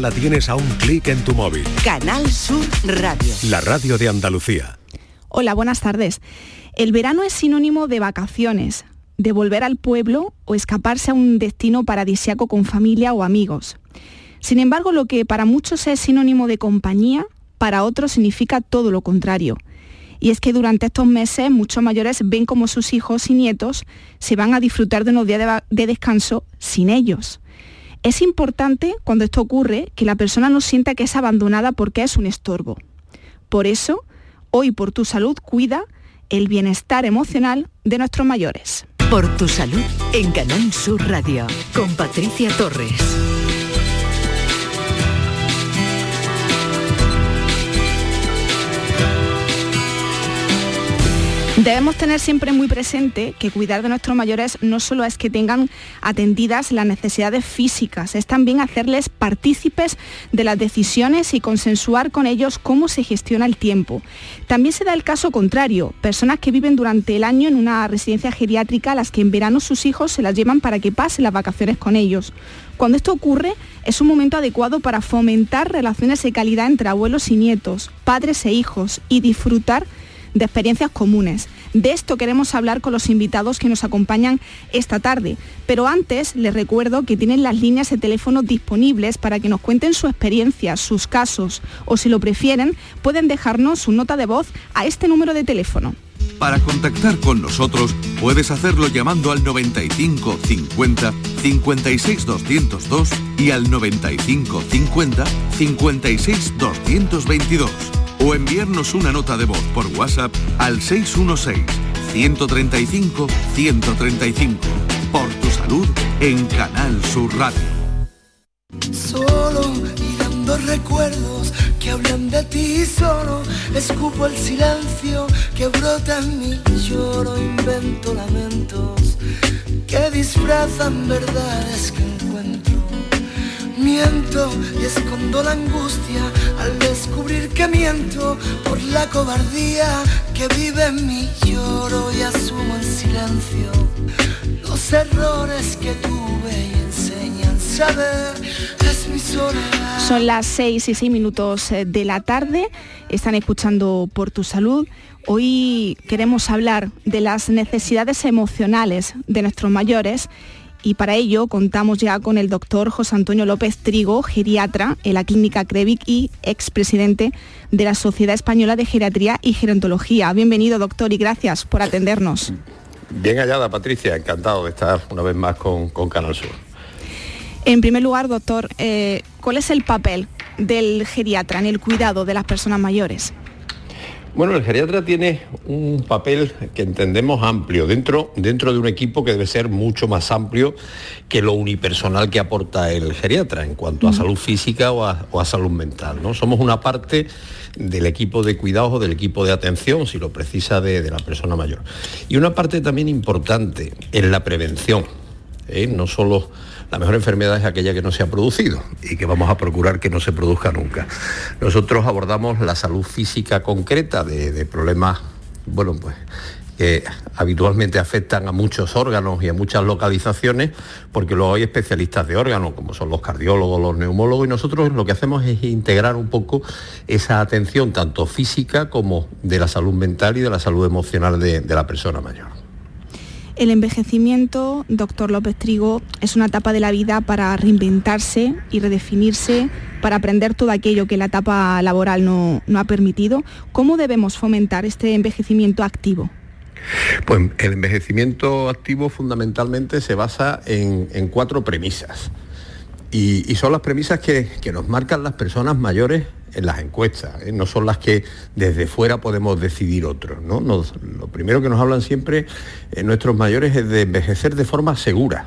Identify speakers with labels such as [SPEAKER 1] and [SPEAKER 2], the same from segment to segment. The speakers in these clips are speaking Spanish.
[SPEAKER 1] La tienes a un clic en tu móvil.
[SPEAKER 2] Canal Sur Radio.
[SPEAKER 1] La radio de Andalucía.
[SPEAKER 3] Hola, buenas tardes. El verano es sinónimo de vacaciones, de volver al pueblo o escaparse a un destino paradisiaco con familia o amigos. Sin embargo, lo que para muchos es sinónimo de compañía, para otros significa todo lo contrario. Y es que durante estos meses muchos mayores ven como sus hijos y nietos se van a disfrutar de unos días de, descanso sin ellos. Es importante, cuando esto ocurre, que la persona no sienta que es abandonada porque es un estorbo. Por eso, hoy por tu salud cuida el bienestar emocional de nuestros mayores.
[SPEAKER 2] Por tu salud en Canal Sur Radio con Patricia Torres.
[SPEAKER 3] Debemos tener siempre muy presente que cuidar de nuestros mayores no solo es que tengan atendidas las necesidades físicas, es también hacerles partícipes de las decisiones y consensuar con ellos cómo se gestiona el tiempo. También se da el caso contrario, personas que viven durante el año en una residencia geriátrica a las que en verano sus hijos se las llevan para que pasen las vacaciones con ellos. Cuando esto ocurre, es un momento adecuado para fomentar relaciones de calidad entre abuelos y nietos, padres e hijos y disfrutar de experiencias comunes. De esto queremos hablar con los invitados que nos acompañan esta tarde. Pero antes les recuerdo que tienen las líneas de teléfono disponibles para que nos cuenten su experiencia, sus casos o si lo prefieren pueden dejarnos su nota de voz a este número de teléfono.
[SPEAKER 4] Para contactar con nosotros puedes hacerlo llamando al 95 50 56 202 y al 95 50 56 222 o enviarnos una nota de voz por WhatsApp al 616-135-135. Por tu salud en Canal Sur Radio.
[SPEAKER 5] Solo mirando recuerdos que hablan de ti solo, escupo el silencio que brota en mí, lloro, invento lamentos que disfrazan verdades que encuentro Miento y escondo la angustia al descubrir que miento por la cobardía que vive en mí. Lloro y asumo en silencio los errores que tuve y enseñan saber. Es mi soledad.
[SPEAKER 3] Son las 6 y 6 minutos eh, de la tarde. Están escuchando Por tu Salud. Hoy queremos hablar de las necesidades emocionales de nuestros mayores y para ello contamos ya con el doctor José Antonio López Trigo, geriatra en la clínica Crevic y expresidente de la Sociedad Española de Geriatría y Gerontología. Bienvenido doctor y gracias por atendernos.
[SPEAKER 6] Bien hallada Patricia, encantado de estar una vez más con, Canal Sur.
[SPEAKER 3] En primer lugar, doctor, eh, ¿cuál es el papel del geriatra en el cuidado de las personas mayores?
[SPEAKER 6] Bueno, el geriatra tiene un papel que entendemos amplio dentro, dentro de un equipo que debe ser mucho más amplio que lo unipersonal que aporta el geriatra en cuanto a salud física o a, salud mental. ¿no? Somos una parte del equipo de cuidados o del equipo de atención, si lo precisa, de, la persona mayor. Y una parte también importante en la prevención, ¿eh? no solo la mejor enfermedad es aquella que no se ha producido y que vamos a procurar que no se produzca nunca. Nosotros abordamos la salud física concreta de, problemas, bueno, pues que habitualmente afectan a muchos órganos y a muchas localizaciones, porque luego hay especialistas de órganos, como son los cardiólogos, los neumólogos, y nosotros lo que hacemos es integrar un poco esa atención, tanto física como de la salud mental y de la salud emocional de la persona mayor.
[SPEAKER 3] El envejecimiento, doctor López Trigo, es una etapa de la vida para reinventarse y redefinirse, para aprender todo aquello que la etapa laboral no, ha permitido. ¿Cómo debemos fomentar este envejecimiento activo?
[SPEAKER 6] Pues el envejecimiento activo fundamentalmente se basa en, cuatro premisas. Y, son las premisas que, que nos marcan las personas mayores en las encuestas, ¿eh? no son las que desde fuera podemos decidir otros. ¿no? lo primero que nos hablan siempre en nuestros mayores es de envejecer de forma segura,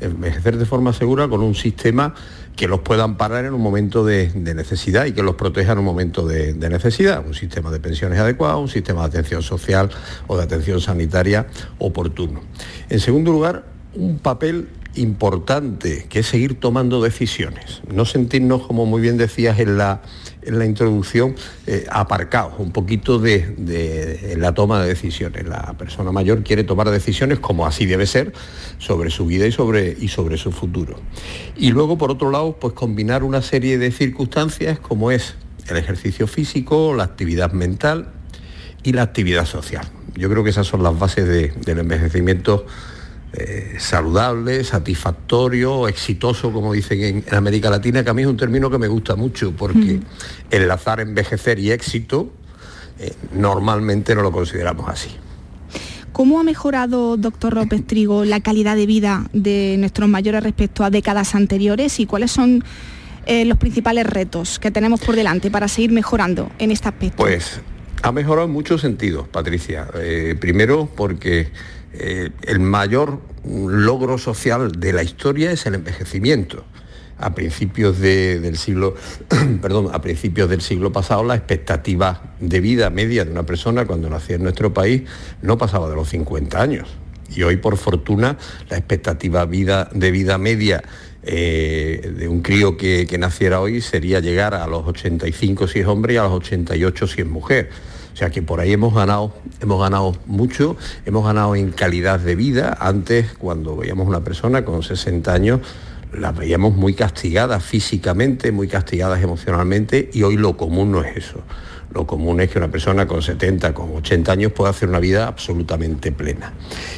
[SPEAKER 6] envejecer de forma segura con un sistema que los pueda amparar en un momento de, necesidad y que los proteja en un momento de, de, necesidad. Un sistema de pensiones adecuado, un sistema de atención social o de atención sanitaria oportuno. En segundo lugar, un papel importante, que es seguir tomando decisiones. No sentirnos, como muy bien decías, en la, en la introducción, eh, aparcados, un poquito de, la toma de decisiones. La persona mayor quiere tomar decisiones como así debe ser sobre su vida y sobre, y sobre su futuro. Y luego, por otro lado, pues combinar una serie de circunstancias como es el ejercicio físico, la actividad mental y la actividad social. Yo creo que esas son las bases del envejecimiento eh, saludable, satisfactorio, exitoso, como dicen en, América Latina, que a mí es un término que me gusta mucho, porque mm. enlazar envejecer y éxito eh, normalmente no lo consideramos así.
[SPEAKER 3] ¿Cómo ha mejorado, doctor López Trigo, la calidad de vida de nuestros mayores respecto a décadas anteriores y cuáles son eh, los principales retos que tenemos por delante para seguir mejorando en este aspecto?
[SPEAKER 6] Pues ha mejorado en muchos sentidos, Patricia. primero porque eh, el mayor logro social de la historia es el envejecimiento. A principios del siglo, perdón, a principios del siglo pasado la expectativa de vida media de una persona cuando nacía en nuestro país no pasaba de los 50 años. Y hoy, por fortuna, la expectativa de vida media eh, de un crío que, que, naciera hoy sería llegar a los 85 si es hombre y a los 88 si es mujer. O sea que por ahí hemos ganado, hemos ganado mucho, hemos ganado en calidad de vida. Antes, cuando veíamos una persona con 60 años, la veíamos muy castigadas físicamente, muy castigadas emocionalmente, y hoy lo común no es eso. Lo común es que una persona con 70, con 80 años pueda hacer una vida absolutamente plena.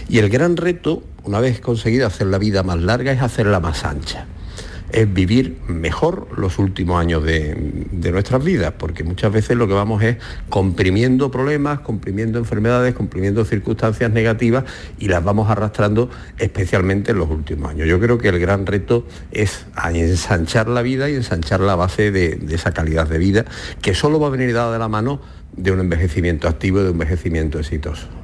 [SPEAKER 6] Y el gran reto, una vez conseguido hacer la vida más larga, es hacerla más ancha es vivir mejor los últimos años de, nuestras vidas, porque muchas veces lo que vamos es comprimiendo problemas, comprimiendo enfermedades, comprimiendo circunstancias negativas y las vamos arrastrando especialmente en los últimos años. Yo creo que el gran reto es ensanchar la vida y ensanchar la base de, de esa calidad de vida que solo va a venir dada de la mano de un envejecimiento activo y de un envejecimiento exitoso.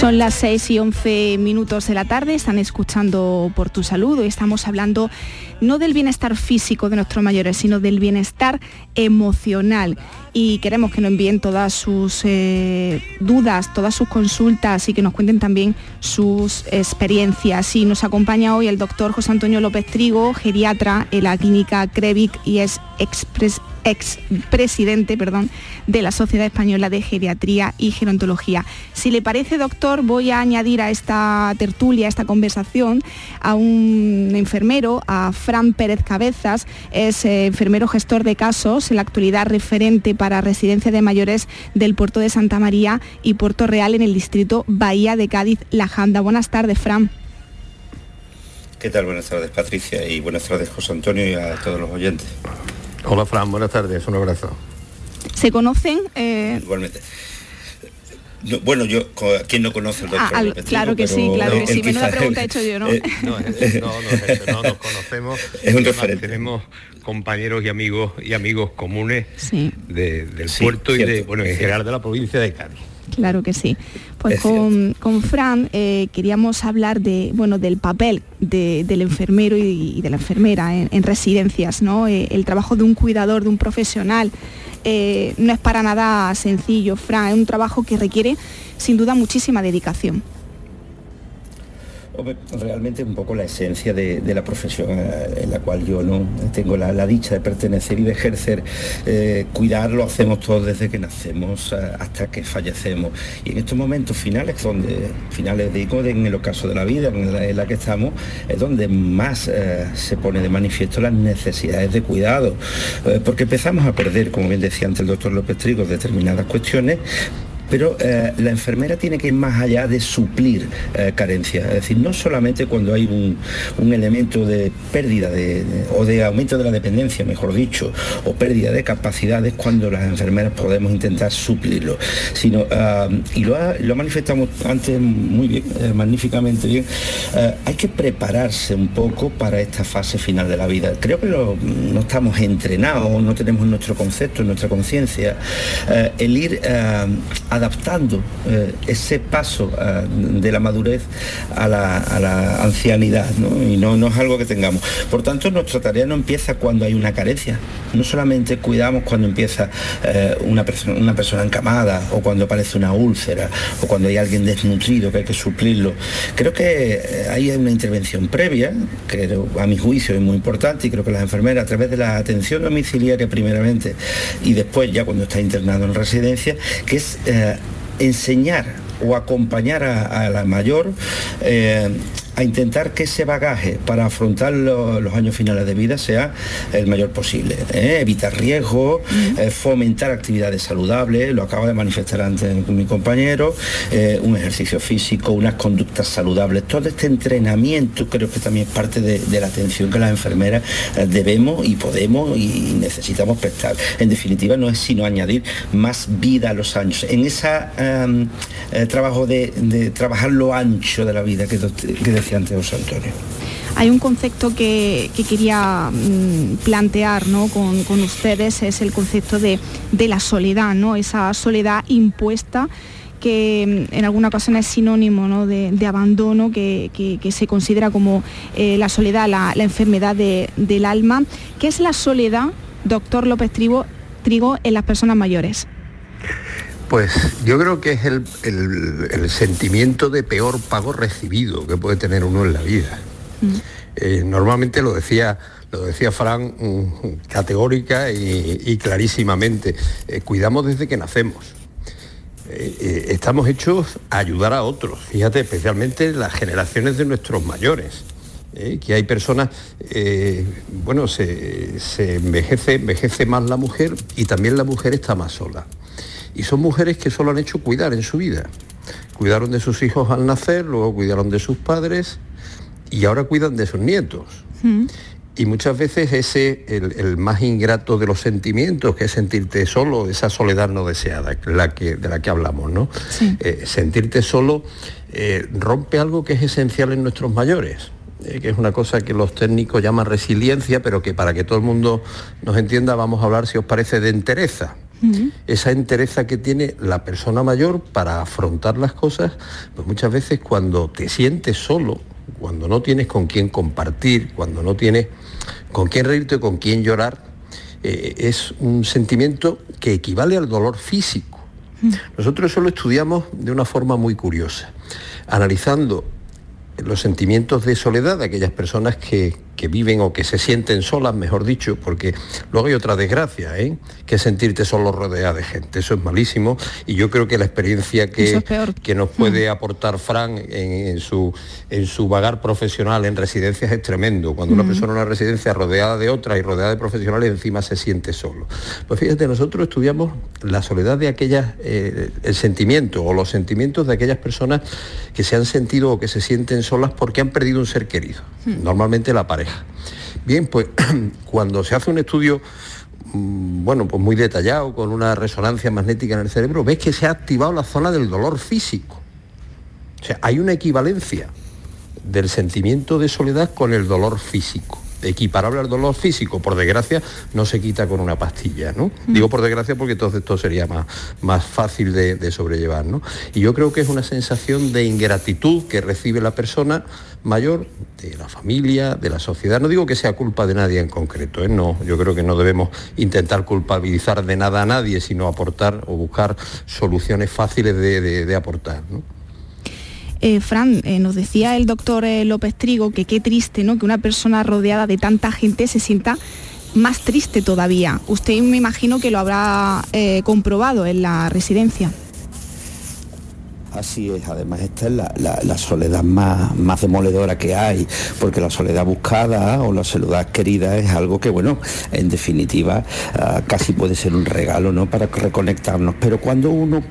[SPEAKER 3] Son las 6 y 11 minutos de la tarde, están escuchando por tu salud. Hoy estamos hablando no del bienestar físico de nuestros mayores, sino del bienestar emocional. Y queremos que nos envíen todas sus eh, dudas, todas sus consultas y que nos cuenten también sus experiencias. Y nos acompaña hoy el doctor José Antonio López Trigo, geriatra en la clínica Crevic y es express ex presidente perdón, de la Sociedad Española de Geriatría y Gerontología. Si le parece, doctor, voy a añadir a esta tertulia, a esta conversación, a un enfermero, a Fran Pérez Cabezas, es eh, enfermero gestor de casos, en la actualidad referente para residencia de mayores del puerto de Santa María y Puerto Real en el distrito Bahía de Cádiz, La Janda. Buenas tardes, Fran.
[SPEAKER 7] ¿Qué tal? Buenas tardes, Patricia, y buenas tardes, José Antonio, y a todos los oyentes.
[SPEAKER 6] Hola Fran, buenas tardes, un abrazo.
[SPEAKER 3] ¿Se conocen?
[SPEAKER 7] Eh, Igualmente. bueno, yo, ¿quién no conoce el doctor
[SPEAKER 3] ah, Claro que sí, claro que sí. Menuda pregunta he hecho yo, ¿no?
[SPEAKER 6] Eh, no, no, no, nos conocemos.
[SPEAKER 7] Es un referente.
[SPEAKER 6] Tenemos compañeros y amigos y amigos comunes del puerto y de, bueno, en general de la provincia de Cádiz.
[SPEAKER 3] Claro que sí. Pues con, Fran eh, queríamos hablar de, bueno, del papel del enfermero y, de la enfermera en, residencias, ¿no? Eh, el trabajo de un cuidador, de un profesional, eh, no es para nada sencillo, Fran, es un trabajo que requiere sin duda muchísima dedicación
[SPEAKER 7] realmente un poco la esencia de, la profesión eh, en la cual yo no tengo la, dicha de pertenecer y de ejercer. Eh, cuidar lo hacemos todos desde que nacemos eh, hasta que fallecemos. Y en estos momentos finales, donde finales digo, en el ocaso de la vida en la, que estamos, es donde más se pone de manifiesto las necesidades de cuidado. porque empezamos a perder, como bien decía antes el doctor López Trigo, determinadas cuestiones pero eh, la enfermera tiene que ir más allá de suplir eh, carencias. Es decir, no solamente cuando hay un, elemento de pérdida o de aumento de la dependencia, mejor dicho, o pérdida de capacidades, cuando las enfermeras podemos intentar suplirlo, sino, ah, y lo ha, lo manifestado antes muy bien, eh, magníficamente bien, hay que prepararse un poco para esta fase final de la vida. Creo que no estamos entrenados, no tenemos nuestro concepto, nuestra conciencia, el ir adaptando eh, ese paso eh, de la madurez a la, ancianidad, y no, no es algo que tengamos. Por tanto, nuestra tarea no empieza cuando hay una carencia, no solamente cuidamos cuando empieza eh, una, persona, una persona encamada o cuando aparece una úlcera o cuando hay alguien desnutrido que hay que suplirlo. Creo que hay una intervención previa, que a mi juicio es muy importante y creo que las enfermeras a través de la atención domiciliaria primeramente y después ya cuando está internado en residencia, que es enseñar o acompañar a, la mayor eh, a intentar que ese bagaje para afrontar los años finales de vida sea el mayor posible. ¿eh? Evitar riesgos, eh, fomentar actividades saludables, lo acaba de manifestar antes mi compañero, eh, un ejercicio físico, unas conductas saludables. Todo este entrenamiento creo que también es parte de, la atención que las enfermeras debemos y podemos y necesitamos prestar. En definitiva, no es sino añadir más vida a los años. En ese em, trabajo de, trabajar lo ancho de la vida que, que decía Antonio.
[SPEAKER 3] Hay un concepto que, quería mm, plantear con, ustedes, es el concepto de, la soledad, ¿no? esa soledad impuesta que mm, en alguna ocasión es sinónimo de, abandono, que, se considera como eh, la soledad, la, enfermedad del alma. ¿Qué es la soledad, doctor López Trigo, en las personas mayores?
[SPEAKER 6] Pues yo creo que es el, sentimiento de peor pago recibido que puede tener uno en la vida. Mm. Eh, normalmente lo decía, lo decía Fran mm, categórica y, clarísimamente, eh, cuidamos desde que nacemos. Eh, estamos hechos a ayudar a otros, fíjate, especialmente las generaciones de nuestros mayores. que hay personas, bueno, se, se envejece, envejece más la mujer y también la mujer está más sola. Y son mujeres que solo han hecho cuidar en su vida. Cuidaron de sus hijos al nacer, luego cuidaron de sus padres y ahora cuidan de sus nietos. Mm. Y muchas veces ese, el, más ingrato de los sentimientos, que es sentirte solo, esa soledad no deseada, la que, de la que hablamos, ¿no? Eh, sentirte solo eh, rompe algo que es esencial en nuestros mayores, eh, que es una cosa que los técnicos llaman resiliencia, pero que para que todo el mundo nos entienda vamos a hablar, si os parece, de entereza esa entereza que tiene la persona mayor para afrontar las cosas, pues muchas veces cuando te sientes solo, cuando no tienes con quién compartir, cuando no tienes con quién reírte con quién llorar, eh, es un sentimiento que equivale al dolor físico. Nosotros eso lo estudiamos de una forma muy curiosa, analizando los sentimientos de soledad de aquellas personas que, que viven o que se sienten solas, mejor dicho, porque luego hay otra desgracia, ¿eh? que sentirte solo rodeada de gente. Eso es malísimo y yo creo que la experiencia que, que nos puede mm. aportar Fran en, su, en su vagar profesional en residencias es tremendo. Cuando una mm. persona en una residencia rodeada de otra y rodeada de profesionales encima se siente solo. Pues fíjate, nosotros estudiamos la soledad de aquellas, eh, el sentimiento o los sentimientos de aquellas personas que se han sentido o que se sienten solas porque han perdido un ser querido, mm. normalmente la pareja. Bien, pues cuando se hace un estudio mm, bueno, pues muy detallado, con una resonancia magnética en el cerebro, ves que se ha activado la zona del dolor físico. O sea, hay una equivalencia del sentimiento de soledad con el dolor físico equiparable al dolor físico, por desgracia, no se quita con una pastilla, ¿no? Mm. Digo por desgracia porque entonces esto sería más, más fácil de, sobrellevar, ¿no? Y yo creo que es una sensación de ingratitud que recibe la persona mayor, de la familia, de la sociedad. No digo que sea culpa de nadie en concreto, ¿eh? no, yo creo que no debemos intentar culpabilizar de nada a nadie, sino aportar o buscar soluciones fáciles de, aportar.
[SPEAKER 3] Eh, Fran, eh, nos decía el doctor eh, López Trigo que qué triste, ¿no? Que una persona rodeada de tanta gente se sienta más triste todavía. Usted me imagino que lo habrá comprobado en la residencia.
[SPEAKER 7] Así es, además esta es la, soledad más, más demoledora que hay, porque la soledad buscada o la soledad querida es algo que, bueno, en definitiva ah, casi puede ser un regalo ¿no? para reconectarnos. Pero cuando uno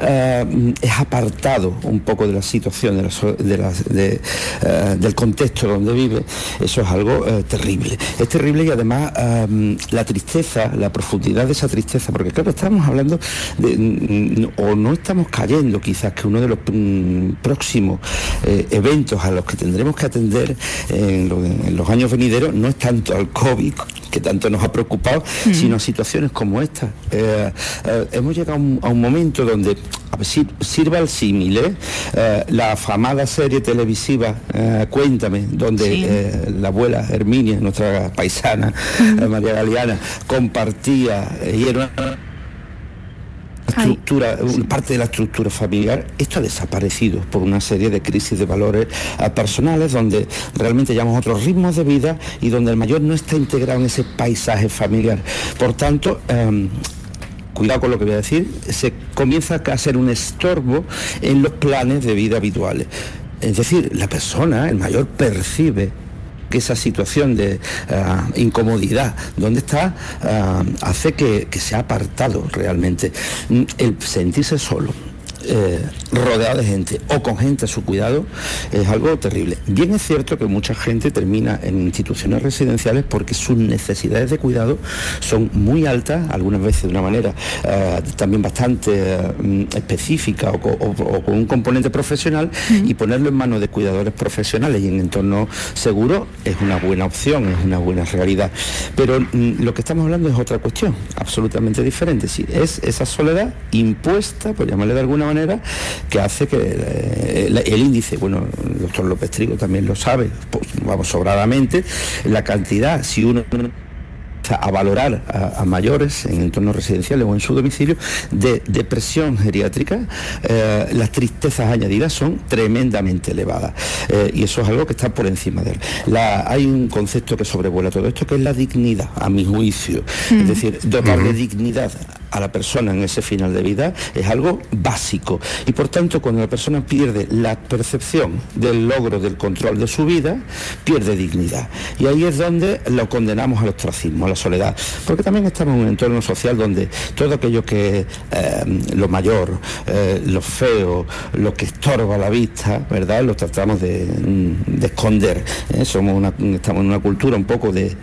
[SPEAKER 7] ah, es apartado un poco de la situación, de ah, del contexto donde vive, eso es algo terrible. Es terrible y además la tristeza, la profundidad de esa tristeza, porque claro, estamos hablando de, o no estamos cayendo quizás que uno de los mm, próximos eh, eventos a los que tendremos que atender en, los años venideros no es tanto al COVID, que tanto nos ha preocupado, mm. sino a situaciones como esta. Eh, eh, hemos llegado a un, momento donde, a ver, si, sirva el símil, la afamada serie televisiva Cuéntame, donde la abuela Herminia, nuestra paisana, mm. María Galeana, compartía y era estructura, parte de la estructura familiar, esto ha desaparecido por una serie de crisis de valores eh, personales donde realmente llevamos otros ritmos de vida y donde el mayor no está integrado en ese paisaje familiar. Por tanto, em, cuidado con lo que voy a decir, se comienza a ser un estorbo en los planes de vida habituales. Es decir, la persona, el mayor, percibe que esa situación de ah, incomodidad, donde está, ah, hace que, que se ha apartado realmente. Mm, el sentirse solo, eh, rodeado de gente o con gente a su cuidado es algo terrible. Bien es cierto que mucha gente termina en instituciones residenciales porque sus necesidades de cuidado son muy altas, algunas veces de una manera eh, también bastante eh, específica o, con un componente profesional y ponerlo en manos de cuidadores profesionales y en entorno seguro es una buena opción, es una buena realidad. Pero mm, lo que estamos hablando es otra cuestión, absolutamente diferente. Es esa soledad impuesta, por llamarle de alguna manera, que hace que eh, el, índice, bueno, el doctor López Trigo también lo sabe, pues, vamos, sobradamente, la cantidad, si uno a valorar a, mayores en entornos residenciales o en su domicilio de depresión geriátrica, eh, las tristezas añadidas son tremendamente elevadas eh, y eso es algo que está por encima de él. hay un concepto que sobrevuela todo esto que es la dignidad, a mi juicio. Es decir, dotar de dignidad a la persona en ese final de vida es algo básico y por tanto cuando la persona pierde la percepción del logro del control de su vida, pierde dignidad. Y ahí es donde lo condenamos al ostracismo, a la soledad. Porque también estamos en un entorno social donde todo aquello que eh, lo mayor, eh, lo feo, lo que estorba la vista, ¿verdad? Lo tratamos de, mm, esconder. ¿eh? Somos estamos en una cultura un poco del,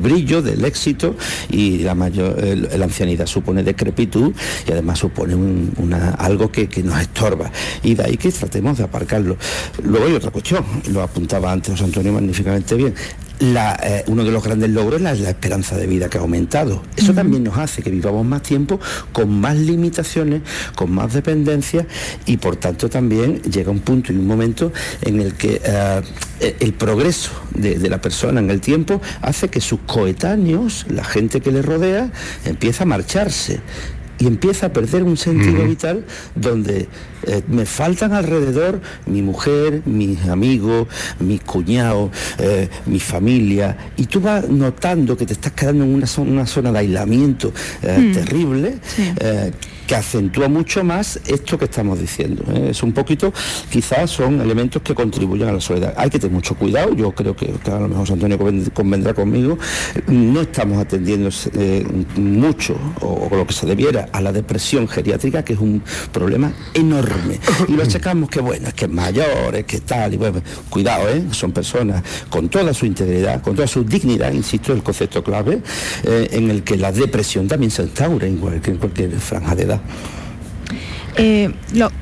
[SPEAKER 7] brillo, del éxito y la mayor la ancianidad supone decrepitud y además supone una, algo que, que nos estorba. Y de ahí que tratemos de aparcarlo. Luego hay otra cuestión, lo apuntaba antes José Antonio magníficamente bien eh, uno de los grandes logros es la, esperanza de vida que ha aumentado. Eso también nos hace que vivamos más tiempo con más limitaciones, con más dependencias y por tanto también llega un punto y un momento en el que eh, el progreso de, la persona en el tiempo hace que sus coetáneos, la gente que le rodea, empieza a marcharse y empieza a perder un sentido vital donde eh, me faltan alrededor mi mujer, mis amigos, mis cuñados, eh, mi familia, y tú vas notando que te estás quedando en una zona, de aislamiento eh, mm. terrible, que acentúa mucho más esto que estamos diciendo. Es un poquito, quizás son elementos que contribuyen a la soledad. Hay que tener mucho cuidado, yo creo que, a lo mejor Antonio convendrá conmigo, no estamos atendiendo mucho, o, lo que se debiera, a la depresión geriátrica, que es un problema enorme y lo achacamos que bueno, es que es mayor, es que tal, y bueno, cuidado, ¿eh? son personas con toda su integridad, con toda su dignidad, insisto, el concepto clave, eh, en el que la depresión también se instaura igual que en cualquier franja de edad.
[SPEAKER 3] Eh,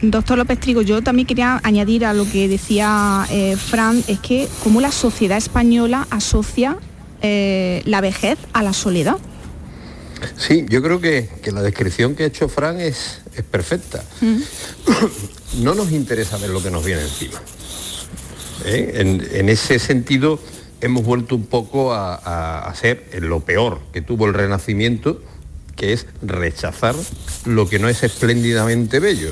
[SPEAKER 3] doctor López Trigo, yo también quería añadir a lo que decía Fran, es que como la sociedad española asocia la vejez a la soledad.
[SPEAKER 6] Sí, yo creo que, la descripción que ha hecho Fran es, perfecta. Mm. No nos interesa ver lo que nos viene encima. ¿Eh? En, ese sentido, hemos vuelto un poco a, hacer lo peor que tuvo el Renacimiento, que es rechazar lo que no es espléndidamente bello.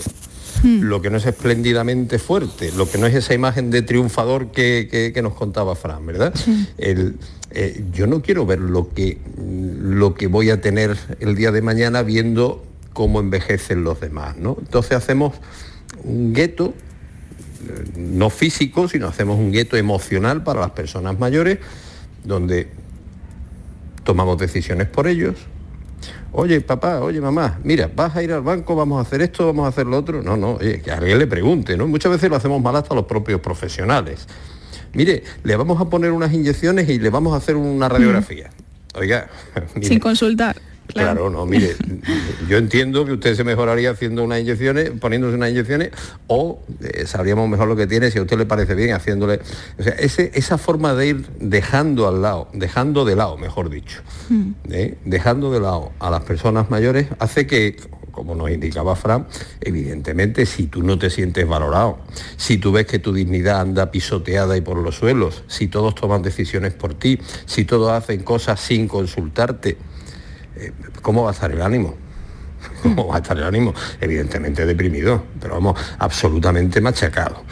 [SPEAKER 6] Mm. lo que no es espléndidamente fuerte, lo que no es esa imagen de triunfador que, nos contaba Fran, ¿verdad? El, eh, yo no quiero ver lo que, lo que voy a tener el día de mañana viendo cómo envejecen los demás, ¿no? Entonces hacemos un gueto, no físico, sino hacemos un gueto emocional para las personas mayores, donde tomamos decisiones por ellos. Oye, papá, oye, mamá, mira, vas a ir al banco, vamos a hacer esto, vamos a hacer lo otro. No, no, oye, que alguien le pregunte, ¿no? Muchas veces lo hacemos mal hasta los propios profesionales. Mire, le vamos a poner unas inyecciones y le vamos a hacer una radiografía. Oiga,
[SPEAKER 3] sin consultar.
[SPEAKER 6] Claro. no, mire, yo entiendo que usted se mejoraría haciendo unas inyecciones, poniéndose unas inyecciones, o eh, sabríamos mejor lo que tiene si a usted le parece bien haciéndole. O sea, esa forma de ir dejando al lado, dejando de lado, mejor dicho, mm. ¿eh? dejando de lado a las personas mayores, hace que, como nos indicaba Fran, evidentemente si tú no te sientes valorado, si tú ves que tu dignidad anda pisoteada y por los suelos, si todos toman decisiones por ti, si todos hacen cosas sin consultarte, ¿cómo va a estar el ánimo? ¿Cómo va a estar el ánimo? Evidentemente deprimido, pero vamos, absolutamente machacado.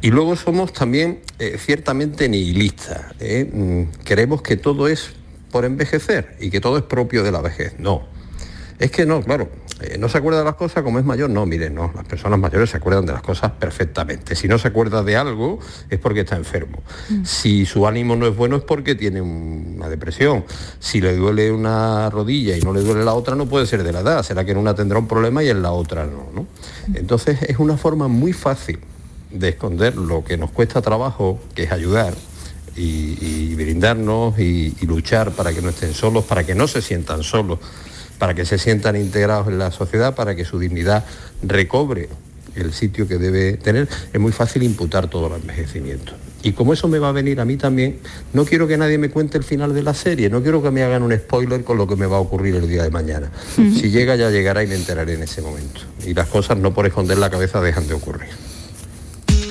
[SPEAKER 6] Y luego somos también eh, ciertamente nihilistas. ¿eh? Mm, queremos que todo es por envejecer y que todo es propio de la vejez. No. Es que no, claro, eh, ¿No se acuerda de las cosas como es mayor? No, miren, no, las personas mayores se acuerdan de las cosas perfectamente. Si no se acuerda de algo es porque está enfermo. Mm. Si su ánimo no es bueno es porque tiene una depresión. Si le duele una rodilla y no le duele la otra no puede ser de la edad. Será que en una tendrá un problema y en la otra no. ¿no? Mm. Entonces es una forma muy fácil de esconder lo que nos cuesta trabajo, que es ayudar, y, brindarnos y, luchar para que no estén solos, para que no se sientan solos para que se sientan integrados en la sociedad, para que su dignidad recobre el sitio que debe tener, es muy fácil imputar todo el envejecimiento. Y como eso me va a venir a mí también, no quiero que nadie me cuente el final de la serie, no quiero que me hagan un spoiler con lo que me va a ocurrir el día de mañana. Si llega ya llegará y me enteraré en ese momento. Y las cosas no por esconder la cabeza dejan de ocurrir.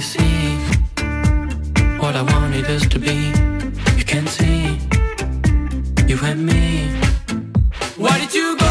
[SPEAKER 8] See what I wanted us to be? You can see you and me. Why did you go?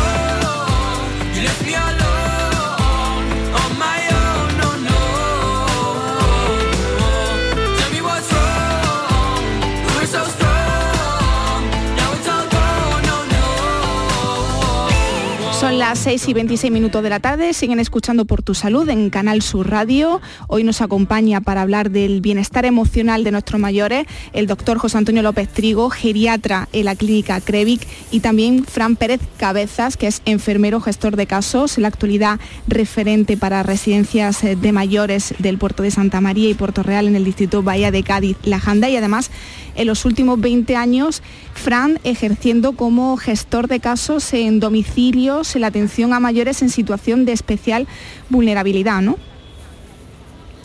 [SPEAKER 3] Las 6 y 26 minutos de la tarde, siguen escuchando por tu salud en Canal Sur Radio. Hoy nos acompaña para hablar del bienestar emocional de nuestros mayores el doctor José Antonio López Trigo, geriatra en la clínica Crevic y también Fran Pérez Cabezas, que es enfermero gestor de casos, en la actualidad referente para residencias eh, de mayores del puerto de Santa María y Puerto Real en el distrito Bahía de Cádiz, La Janda y además en los últimos 20 años Fran ejerciendo como gestor de casos en domicilios, en la atención a mayores en situación de especial vulnerabilidad, ¿no?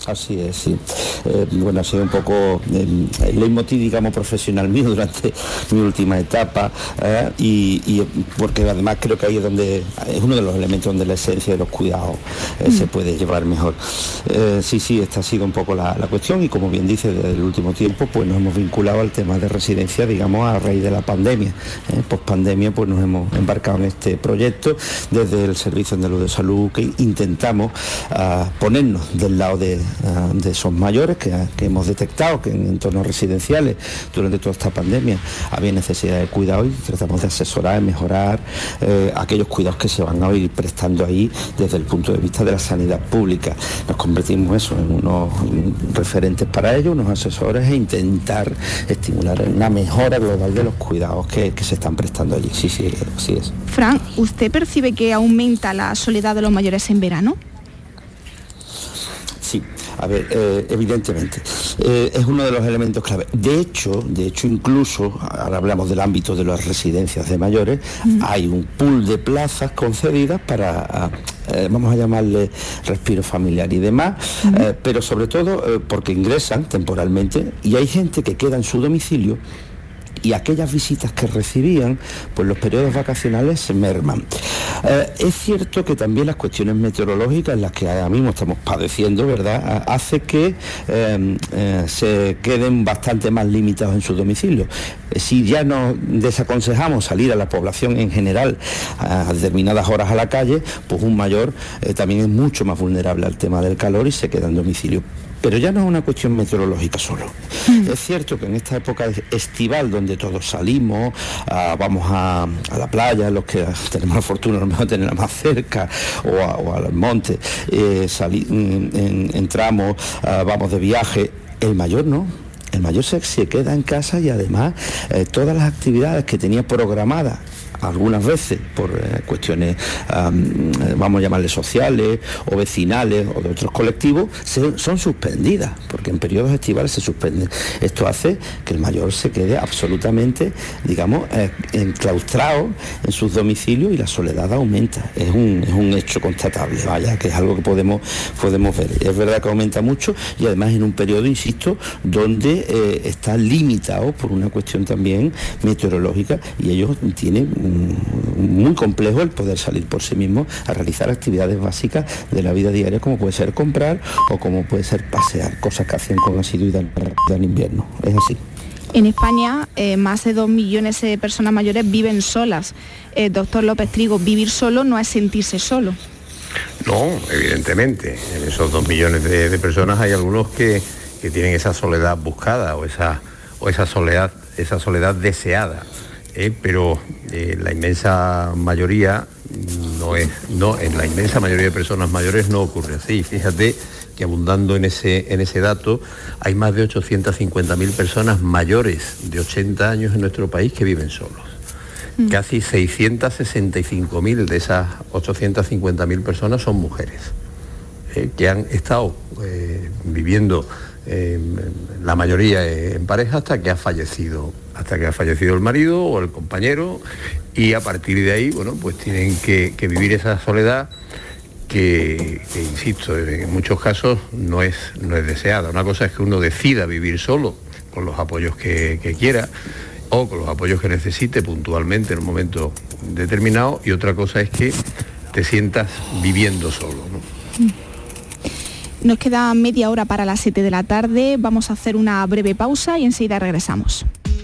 [SPEAKER 7] Así es, sí. Eh, bueno, ha sido un poco el, leitmotiv, digamos, profesional mío durante mi última etapa eh, y, porque además creo que ahí es donde es uno de los elementos donde la esencia de los cuidados eh, se mm. puede llevar mejor. sí, sí, esta ha sido un poco la, cuestión y como bien dice, desde el último tiempo pues nos hemos vinculado al tema de residencia, digamos, a raíz de la pandemia. Post pandemia pues nos hemos embarcado en este proyecto desde el Servicio Andaluz de Salud que intentamos ah, ponernos del lado de de esos mayores que, hemos detectado que en entornos residenciales durante toda esta pandemia había necesidad de cuidado y tratamos de asesorar y mejorar eh, aquellos cuidados que se van a ir prestando ahí desde el punto de vista de la sanidad pública. Nos convertimos eso en unos referentes para ello, unos asesores e intentar estimular una mejora global de los cuidados que, que se están prestando allí. Sí, sí, así es.
[SPEAKER 3] Fran, ¿usted percibe que aumenta la soledad de los mayores en verano?
[SPEAKER 7] Sí, a ver, eh, evidentemente, eh, es uno de los elementos clave. De hecho, de hecho, incluso, ahora hablamos del ámbito de las residencias de mayores, hay un pool de plazas concedidas para, eh, vamos a llamarle respiro familiar y demás, pero sobre todo porque ingresan temporalmente y hay gente que queda en su domicilio y aquellas visitas que recibían, pues los periodos vacacionales se merman. Eh, es cierto que también las cuestiones meteorológicas, las que ahora mismo estamos padeciendo, ¿verdad?, hace que em, eh, se queden bastante más limitados en su domicilio. Si ya nos desaconsejamos salir a la población en general a determinadas horas a la calle, pues un mayor eh, también es mucho más vulnerable al tema del calor y se queda en domicilio. Pero ya no es una cuestión meteorológica solo. Es cierto que en esta época estival donde todos salimos, ah, vamos a, la playa, los que tenemos la fortuna a lo mejor tenerla más cerca, o, al monte, eh, entramos, ah, vamos de viaje, el mayor no. El mayor se, se queda en casa y además eh, todas las actividades que tenía programadas algunas veces por eh, cuestiones, vamos a llamarle sociales o vecinales o de otros colectivos, son suspendidas, porque en periodos estivales se suspenden. Esto hace que el mayor se quede absolutamente, digamos, eh, enclaustrado en sus domicilios y la soledad aumenta. Es un, es un hecho constatable, vaya, que es algo que podemos, podemos ver. Es verdad que aumenta mucho y además en un periodo, insisto, donde eh, está limitado por una cuestión también meteorológica y ellos tienen muy complejo el poder salir por sí mismo a realizar actividades básicas de la vida diaria como puede ser comprar o como puede ser pasear, cosas que hacen con asiduidad en invierno. Es así.
[SPEAKER 3] En España, eh, más de dos millones de personas mayores viven solas. Eh, doctor López Trigo, vivir solo no es sentirse solo.
[SPEAKER 6] No, evidentemente. En esos dos millones de, personas hay algunos que, tienen esa soledad buscada o esa, o esa soledad, esa soledad deseada. Eh, pero eh, la inmensa mayoría no es, no, en la inmensa mayoría de personas mayores no ocurre así. Fíjate que abundando en ese, en ese dato, hay más de 850.000 personas mayores de 80 años en nuestro país que viven solos. Mm. Casi 665.000 de esas 850.000 personas son mujeres, eh, que han estado viviendo la mayoría en pareja hasta que ha fallecido hasta que ha fallecido el marido o el compañero y a partir de ahí, bueno, pues tienen que, vivir esa soledad que, insisto, en muchos casos no es, no es deseada. Una cosa es que uno decida vivir solo con los apoyos que, quiera o con los apoyos que necesite puntualmente en un momento determinado y otra cosa es que te sientas viviendo solo.
[SPEAKER 3] Nos queda media hora para las 7 de la tarde, vamos a hacer una breve pausa y enseguida regresamos.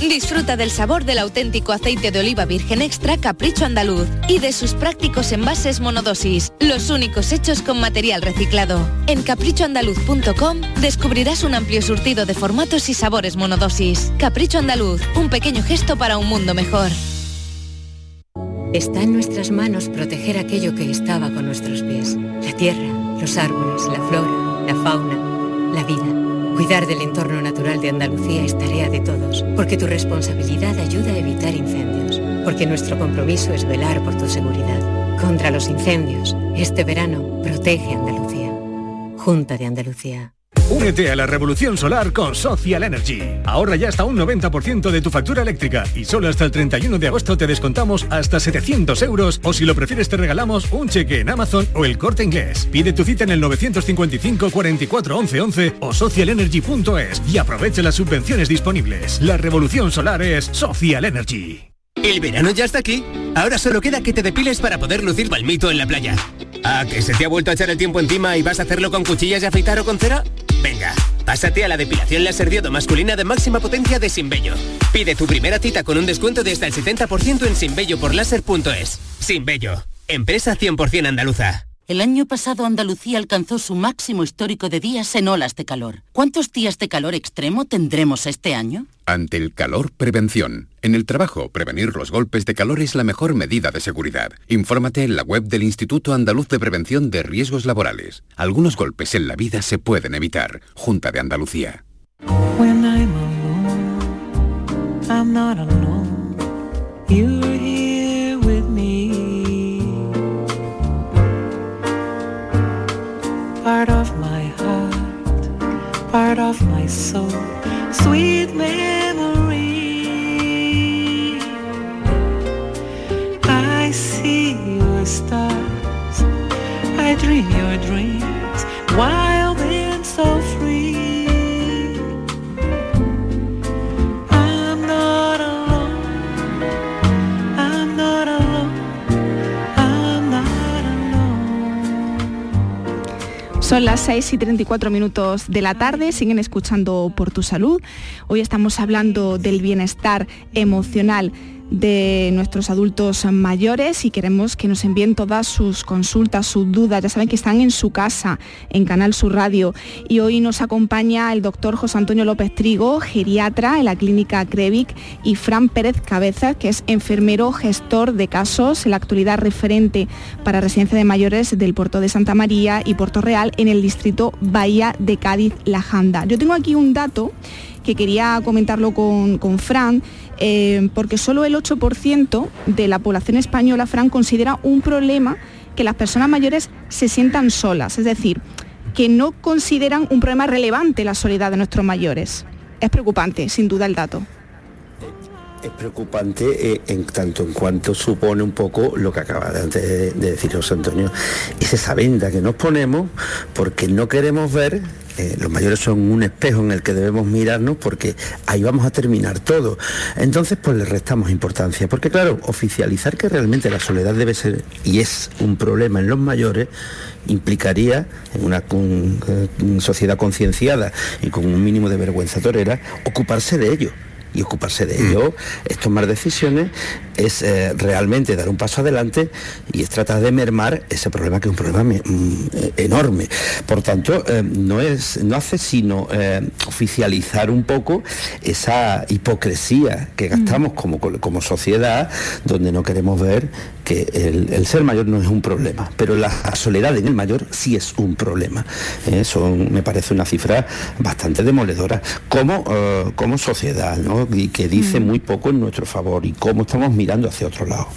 [SPEAKER 9] Disfruta del sabor del auténtico aceite de oliva virgen extra Capricho Andaluz y de sus prácticos envases monodosis, los únicos hechos con material reciclado. En caprichoandaluz.com descubrirás un amplio surtido de formatos y sabores monodosis. Capricho Andaluz, un pequeño gesto para un mundo mejor.
[SPEAKER 10] Está en nuestras manos proteger aquello que estaba con nuestros pies. La tierra, los árboles, la flora, la fauna, la vida. Cuidar del entorno natural de Andalucía es tarea de todos, porque tu responsabilidad ayuda a evitar incendios, porque nuestro compromiso es velar por tu seguridad. Contra los incendios, este verano protege Andalucía. Junta de Andalucía.
[SPEAKER 11] Únete a la revolución solar con Social Energy. Ahorra ya hasta un 90% de tu factura eléctrica y solo hasta el 31 de agosto te descontamos hasta 700 euros o si lo prefieres te regalamos un cheque en Amazon o el corte inglés. Pide tu cita en el 955 44 11 11 o socialenergy.es y aprovecha las subvenciones disponibles. La revolución solar es Social Energy.
[SPEAKER 12] El verano ya está aquí. Ahora solo queda que te depiles para poder lucir palmito en la playa. ¿A que se te ha vuelto a echar el tiempo encima y vas a hacerlo con cuchillas y afeitar o con cera? Venga, pásate a la depilación láser diodo masculina de máxima potencia de Sinbello. Pide tu primera cita con un descuento de hasta el 70% en sinbelloporláser.es. Sinbello, empresa 100% andaluza.
[SPEAKER 13] El año pasado Andalucía alcanzó su máximo histórico de días en olas de calor. ¿Cuántos días de calor extremo tendremos este año?
[SPEAKER 14] Ante el calor, prevención. En el trabajo, prevenir los golpes de calor es la mejor medida de seguridad. Infórmate en la web del Instituto Andaluz de Prevención de Riesgos Laborales. Algunos golpes en la vida se pueden evitar. Junta de Andalucía.
[SPEAKER 15] Part of my heart, part of my soul. Sweet memory. I see your stars. I dream your dreams. Wild
[SPEAKER 3] Son las 6 y 34 minutos de la tarde, siguen escuchando por tu salud. Hoy estamos hablando del bienestar emocional de nuestros adultos mayores y queremos que nos envíen todas sus consultas, sus dudas. Ya saben que están en su casa, en Canal Sur Radio. Y hoy nos acompaña el doctor José Antonio López Trigo, geriatra en la clínica Crevic, y Fran Pérez Cabeza, que es enfermero gestor de casos, en la actualidad referente para residencia de mayores del puerto de Santa María y Puerto Real en el distrito Bahía de Cádiz, La Janda. Yo tengo aquí un dato que quería comentarlo con, con Fran, eh, porque solo el 8% de la población española, Fran, considera un problema que las personas mayores se sientan solas, es decir, que no consideran un problema relevante la soledad de nuestros mayores. Es preocupante, sin duda, el dato.
[SPEAKER 7] Es preocupante eh, en tanto en cuanto supone un poco lo que acaba de, de, de decir José Antonio, es esa venda que nos ponemos porque no queremos ver eh, los mayores son un espejo en el que debemos mirarnos porque ahí vamos a terminar todo. Entonces, pues le restamos importancia. Porque claro, oficializar que realmente la soledad debe ser y es un problema en los mayores implicaría en una eh, sociedad concienciada y con un mínimo de vergüenza torera ocuparse de ello y ocuparse de ello es tomar decisiones, es eh, realmente dar un paso adelante y es tratar de mermar ese problema que es un problema mm, eh, enorme. Por tanto, eh, no, es, no hace sino eh, oficializar un poco esa hipocresía que gastamos como, como sociedad, donde no queremos ver que el, el ser mayor no es un problema, pero la soledad en el mayor sí es un problema. Eh, son, me parece una cifra bastante demoledora como, eh, como sociedad, ¿no? y que dice muy poco en nuestro favor y cómo estamos mirando hacia otro lado.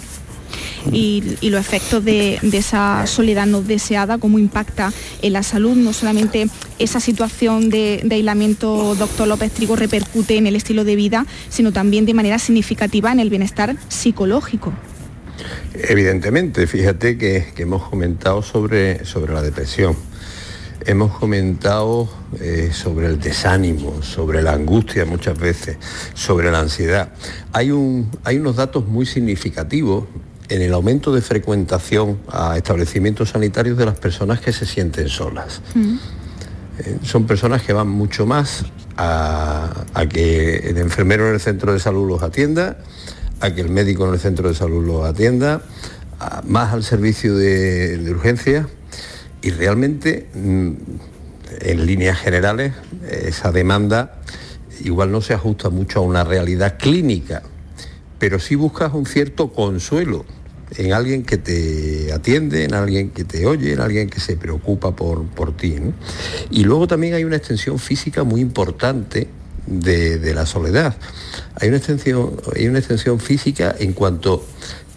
[SPEAKER 3] y, y los efectos de, de esa soledad no deseada, cómo impacta en la salud, no solamente esa situación de, de aislamiento, doctor López Trigo, repercute en el estilo de vida, sino también de manera significativa en el bienestar psicológico.
[SPEAKER 6] Evidentemente, fíjate que, que hemos comentado sobre, sobre la depresión, hemos comentado eh, sobre el desánimo, sobre la angustia muchas veces, sobre la ansiedad. Hay, un, hay unos datos muy significativos en el aumento de frecuentación a establecimientos sanitarios de las personas que se sienten solas. Eh, son personas que van mucho más a, a que el enfermero en el centro de salud los atienda, a que el médico en el centro de salud los atienda, más al servicio de, de urgencias y realmente mm, en líneas generales esa demanda igual no se ajusta mucho a una realidad clínica, pero sí buscas un cierto consuelo en alguien que te atiende, en alguien que te oye, en alguien que se preocupa por, por ti. Y luego también hay una extensión física muy importante de, la soledad. Hay una, extensión, física en cuanto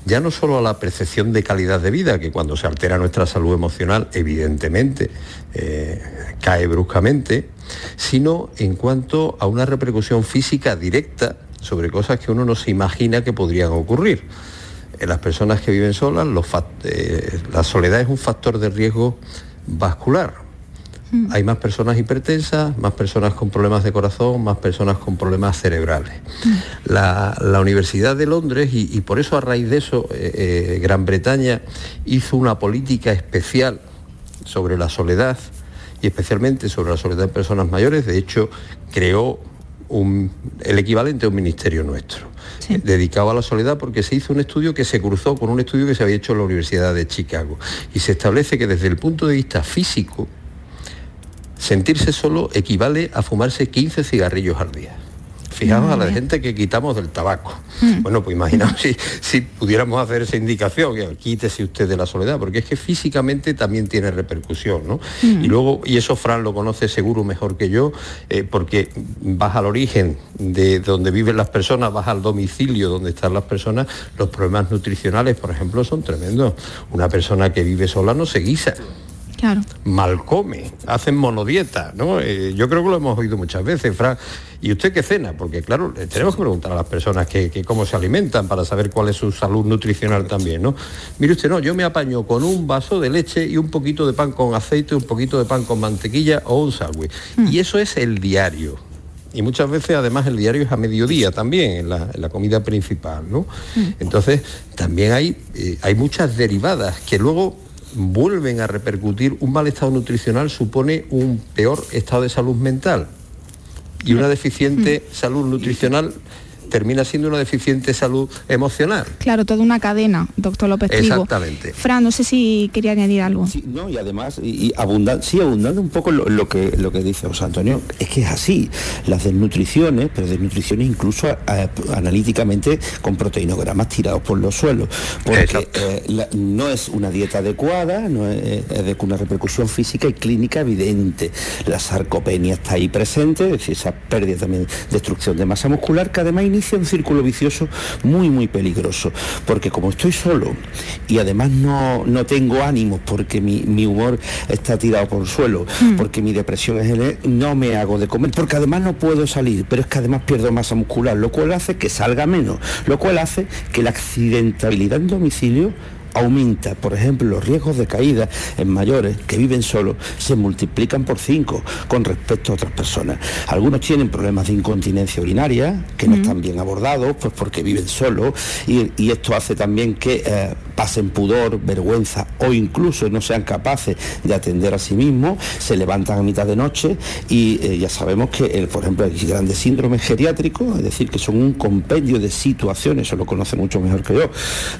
[SPEAKER 6] ya no solo a la percepción de calidad de vida, que cuando se altera nuestra salud emocional, evidentemente eh, cae bruscamente, sino en cuanto a una repercusión física directa sobre cosas que uno no se imagina que podrían ocurrir. En las personas que viven solas, eh, la soledad es un factor de riesgo vascular. Hay más personas hipertensas, más personas con problemas de corazón, más personas con problemas cerebrales. La, la Universidad de Londres, y, y por eso a raíz de eso eh, eh, Gran Bretaña hizo una política especial sobre la soledad y especialmente sobre la soledad en personas mayores, de hecho creó un- el equivalente a un ministerio nuestro, eh, dedicado a la soledad porque se hizo un estudio que se cruzó con un estudio que se había hecho en la Universidad de Chicago. Y se establece que desde el punto de vista físico, sentirse solo equivale a fumarse 15 cigarrillos al día. Fijaos a la gente que quitamos del tabaco. Bueno, pues imaginaos si, si pudiéramos hacer esa indicación, que quítese usted de la soledad, porque es que físicamente también tiene repercusión, ¿no?
[SPEAKER 16] Mm.
[SPEAKER 6] Y luego, y eso Fran lo conoce seguro mejor que yo, eh, porque vas al origen de donde viven las personas, vas al domicilio donde están las personas, los problemas nutricionales, por ejemplo, son tremendos. Una persona que vive sola no se guisa.
[SPEAKER 3] Claro.
[SPEAKER 6] mal come, hacen monodieta, ¿no? Eh, yo creo que lo hemos oído muchas veces, Fran. ¿Y usted qué cena? Porque claro, tenemos que preguntar a las personas que, que cómo se alimentan para saber cuál es su salud nutricional también, ¿no? Mire usted, no, yo me apaño con un vaso de leche y un poquito de pan con aceite, un poquito de pan con mantequilla o un sándwich. Y eso es el diario. Y muchas veces además el diario es a mediodía también, en la, en la comida principal, ¿no? Entonces también hay, eh, hay muchas derivadas que luego vuelven a repercutir. Un mal estado nutricional supone un peor estado de salud mental. Y una deficiente salud nutricional termina siendo una deficiente salud emocional.
[SPEAKER 3] Claro, toda una cadena, doctor López Trigo.
[SPEAKER 6] Exactamente.
[SPEAKER 3] Fran, no sé si quería añadir algo.
[SPEAKER 7] No, y además, y, y abunda- sí, abundando un poco lo, lo que, lo que dice José Antonio, es que es así. Las desnutriciones, pero desnutriciones incluso eh, analíticamente con proteinogramas tirados por los suelos. Porque eh, la- no es una dieta adecuada, no es, es de una repercusión física y clínica evidente. La sarcopenia está ahí presente, es decir, esa pérdida también, destrucción de masa muscular, que además inicia un círculo vicioso muy, muy peligroso. Porque como estoy solo y además no, no tengo ánimos porque mi, mi humor está tirado por el suelo, porque mi depresión es ele- no me hago de comer, porque además no puedo salir, pero es que además pierdo masa muscular, lo cual hace que salga menos, lo cual hace que la accidentabilidad en domicilio aumenta, por ejemplo, los riesgos de caída en mayores que viven solos se multiplican por 5 con respecto a otras personas. Algunos tienen problemas de incontinencia urinaria que no están bien abordados, pues porque viven solos y, y esto hace también que eh, pasen pudor, vergüenza o incluso no sean capaces de atender a sí mismos, se levantan a mitad de noche y eh, ya sabemos que, el, por ejemplo, hay grandes síndromes geriátricos, es decir, que son un compendio de situaciones, eso lo conoce mucho mejor que yo,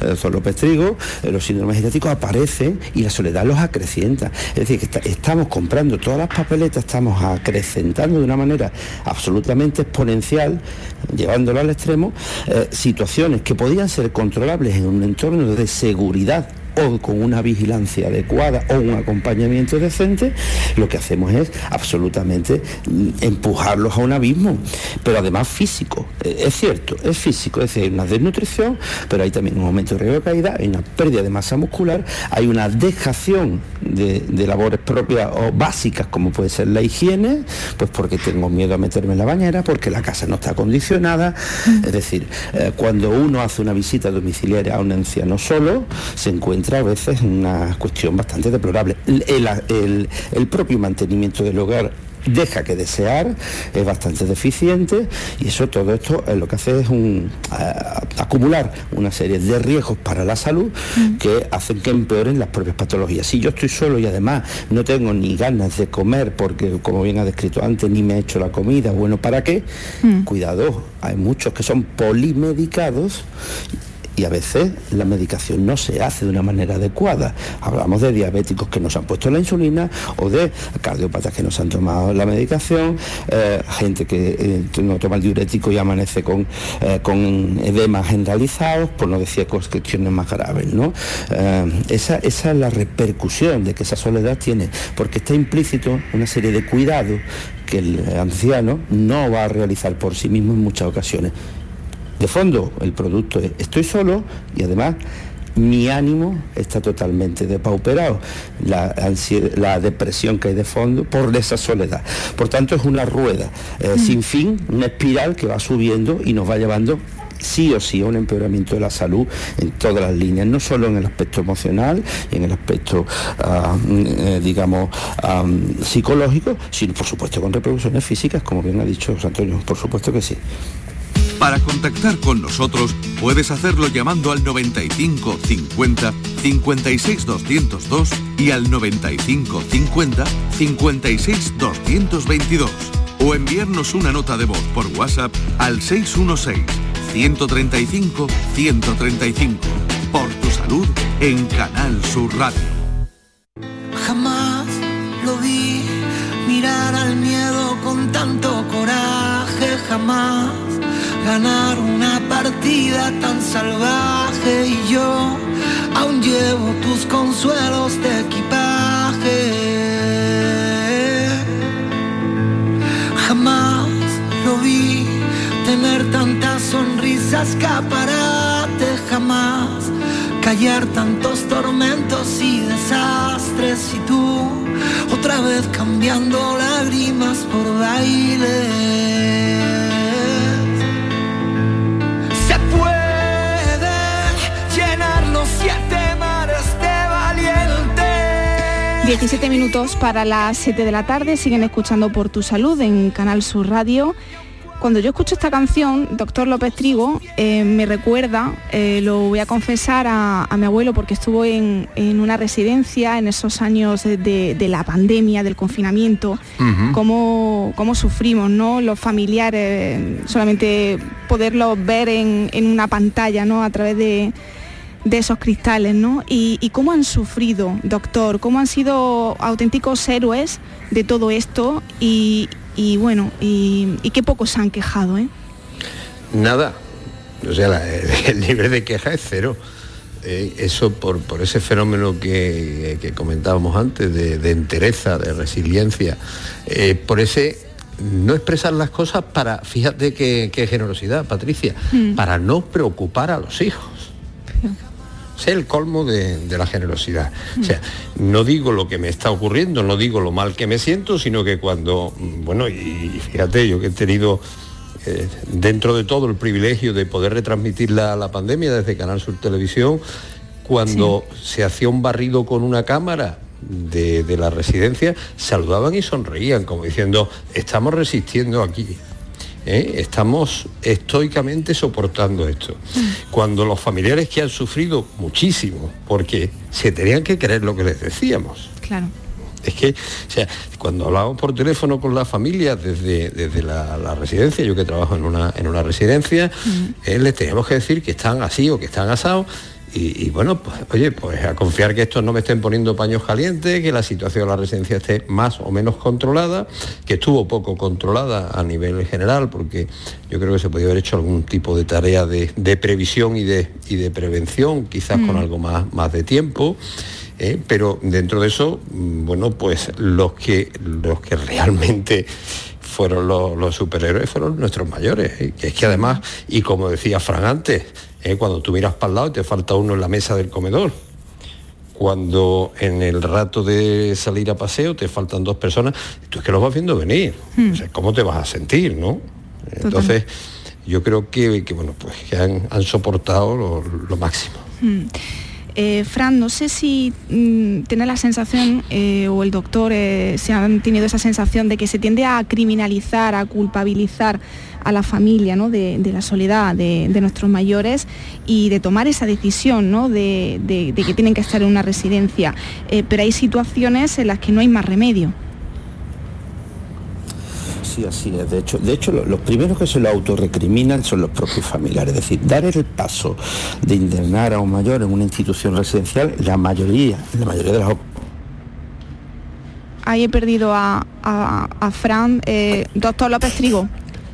[SPEAKER 7] el doctor López Trigo, eh, los síndromes geriátricos aparecen y la soledad los acrecienta. Es decir, que estamos comprando todas las papeletas, estamos acrecentando de una manera absolutamente exponencial, llevándolo al extremo, eh, situaciones que podían ser controlables en un entorno de seguridad o con una vigilancia adecuada o un acompañamiento decente, lo que hacemos es absolutamente mm, empujarlos a un abismo, pero además físico. Eh, Es cierto, es físico, es decir, hay una desnutrición, pero hay también un aumento de riesgo de caída, hay una pérdida de masa muscular, hay una dejación de, labores propias o básicas como puede ser la higiene, pues porque tengo miedo a meterme en la bañera, porque la casa no está acondicionada, es decir, eh, cuando uno hace una visita domiciliaria a un anciano solo, se encuentra a veces una cuestión bastante deplorable. El, el- el- el propio mantenimiento del hogar deja que desear, es bastante deficiente y eso todo esto eh, lo que hace es un, a- acumular una serie de riesgos para la salud que hacen que empeoren las propias patologías. Si yo estoy solo y además no tengo ni ganas de comer porque como bien ha descrito antes ni me he hecho la comida, bueno, ¿para qué? Cuidado, hay muchos que son polimedicados y a veces la medicación no se hace de una manera adecuada. Hablamos de diabéticos que nos han puesto la insulina o de cardiópatas que nos han tomado la medicación, eh, gente que eh, no toma el diurético y amanece con, eh, con edemas generalizados, por no decir cuestiones más graves. ¿no? Eh, esa, esa es la repercusión de que esa soledad tiene, porque está implícito una serie de cuidados que el anciano no va a realizar por sí mismo en muchas ocasiones. De fondo, el producto es estoy solo y además mi ánimo está totalmente depauperado. La, depresión que hay de fondo por esa soledad. Por tanto, es una rueda eh, sin fin, una espiral que va subiendo y nos va llevando sí o sí a un empeoramiento de la salud en todas las líneas, no solo en el aspecto emocional y en el aspecto, ah, mm, eh, digamos, ah, psicológico, sino por supuesto con repercusiones físicas, como bien ha dicho José Antonio, por supuesto que sí.
[SPEAKER 4] Para contactar con nosotros puedes hacerlo llamando al 95 50 56 202 y al 95 50 56 222 o enviarnos una nota de voz por WhatsApp al 616 135 135. Por tu salud en Canal Sur Radio.
[SPEAKER 5] Jamás lo vi mirar al miedo con tanto coraje, jamás ganar una partida tan salvaje y yo aún llevo tus consuelos de equipaje. Jamás lo vi tener tantas sonrisas, escaparate, jamás callar tantos tormentos y desastres y tú otra vez cambiando lágrimas por baile.
[SPEAKER 3] 17 minutos para las 7 de la tarde, siguen escuchando por tu salud en Canal Sur Radio. Cuando yo escucho esta canción, Doctor López Trigo, eh, me recuerda, eh, lo voy a confesar a, a mi abuelo porque estuvo en, en una residencia en esos años de, de la pandemia, del confinamiento, cómo, cómo sufrimos, ¿no? Los familiares, solamente poderlos ver en, en una pantalla, ¿no? A través de, de esos cristales, ¿no? Y, y cómo han sufrido, doctor, cómo han sido auténticos héroes de todo esto y, y bueno, y, y qué pocos se han quejado, ¿eh?
[SPEAKER 6] Nada. O sea, la- el nivel de queja es cero. Eh, eso por, por ese fenómeno que, que comentábamos antes, de, de entereza, de resiliencia, eh, por ese no expresar las cosas para, fíjate qué, qué generosidad, Patricia,
[SPEAKER 3] Mm.
[SPEAKER 6] para no preocupar a los hijos. Es el colmo de, de la generosidad. O sea, no digo lo que me está ocurriendo, no digo lo mal que me siento, sino que cuando, mm, bueno, y, fíjate, yo que he tenido eh, dentro de todo el privilegio de poder retransmitir la, la pandemia desde Canal Sur Televisión, cuando se hacía un barrido con una cámara de, de la residencia, saludaban y sonreían, como diciendo, estamos resistiendo aquí. ¿Eh? Estamos estoicamente soportando esto. Cuando los familiares que han sufrido muchísimo, porque se tenían que creer lo que les decíamos.
[SPEAKER 3] Claro.
[SPEAKER 6] Es que, o sea, cuando hablábamos por teléfono con las familias desde, desde la, la residencia, yo que trabajo en una, en una residencia, eh, les teníamos que decir que están así o que están asados. Y, y bueno, pues oye, pues a confiar que estos no me estén poniendo paños calientes, que la situación de la residencia esté más o menos controlada, que estuvo poco controlada a nivel general, porque yo creo que se podía haber hecho algún tipo de tarea de, de previsión y de, y de prevención, quizás con
[SPEAKER 16] Mm.
[SPEAKER 6] algo más, más de tiempo. ¿eh? pero dentro de eso, mm, bueno, pues los que, los que realmente fueron los, los superhéroes fueron nuestros mayores. ¿eh? Que es que además, y como decía Fran antes, ¿eh? cuando tú miras para el lado y te falta uno en la mesa del comedor, cuando en el rato de salir a paseo te faltan dos personas, tú es que los vas viendo venir.
[SPEAKER 3] Hmm.
[SPEAKER 6] O sea, ¿cómo te vas a sentir, no? Entonces, yo creo que, que, bueno, pues que han, han soportado lo, lo máximo.
[SPEAKER 3] Mm. Eh, Fran, no sé si mm, tiene la sensación, eh, o el doctor, eh, si han tenido esa sensación de que se tiende a criminalizar, a culpabilizar a la familia ¿no? de, la soledad de, nuestros mayores y de tomar esa decisión ¿no? de, que tienen que estar en una residencia. Pero hay situaciones en las que no hay más remedio.
[SPEAKER 7] Sí, así. De hecho, de hecho lo- los primeros que se lo autorrecriminan son los propios familiares. Es decir, dar el paso de internar a un mayor en una institución residencial, la mayoría, la mayoría de las
[SPEAKER 3] Ahí he perdido a, a- a Fran. Eh, doctor López Trigo.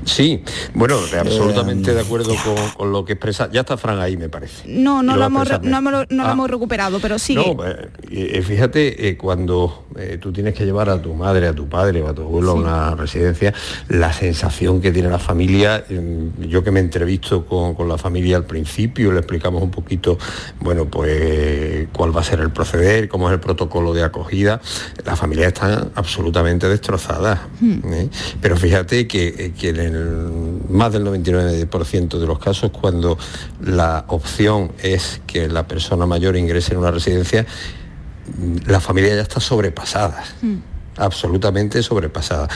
[SPEAKER 6] Sí, bueno, absolutamente de acuerdo con, con lo que expresa. Ya está Fran ahí, me parece.
[SPEAKER 3] No, no lo, hemos, no, hemos- no lo
[SPEAKER 6] Ah.
[SPEAKER 3] hemos recuperado, pero sigue.
[SPEAKER 6] No, eh, eh, fíjate, eh, cuando eh, tú tienes que llevar a tu madre, a tu padre o a tu abuelo a una residencia, la sensación que tiene la familia, eh, yo que me entrevisto con, con la familia al principio, le explicamos un poquito, bueno, pues cuál va a ser el proceder, cómo es el protocolo de acogida, las familias están absolutamente destrozadas. ¿eh? Pero fíjate que, eh, que en el- más del 99% de los casos, cuando la opción es que la persona mayor ingrese en una residencia, mm, la familia ya está sobrepasada, absolutamente sobrepasada.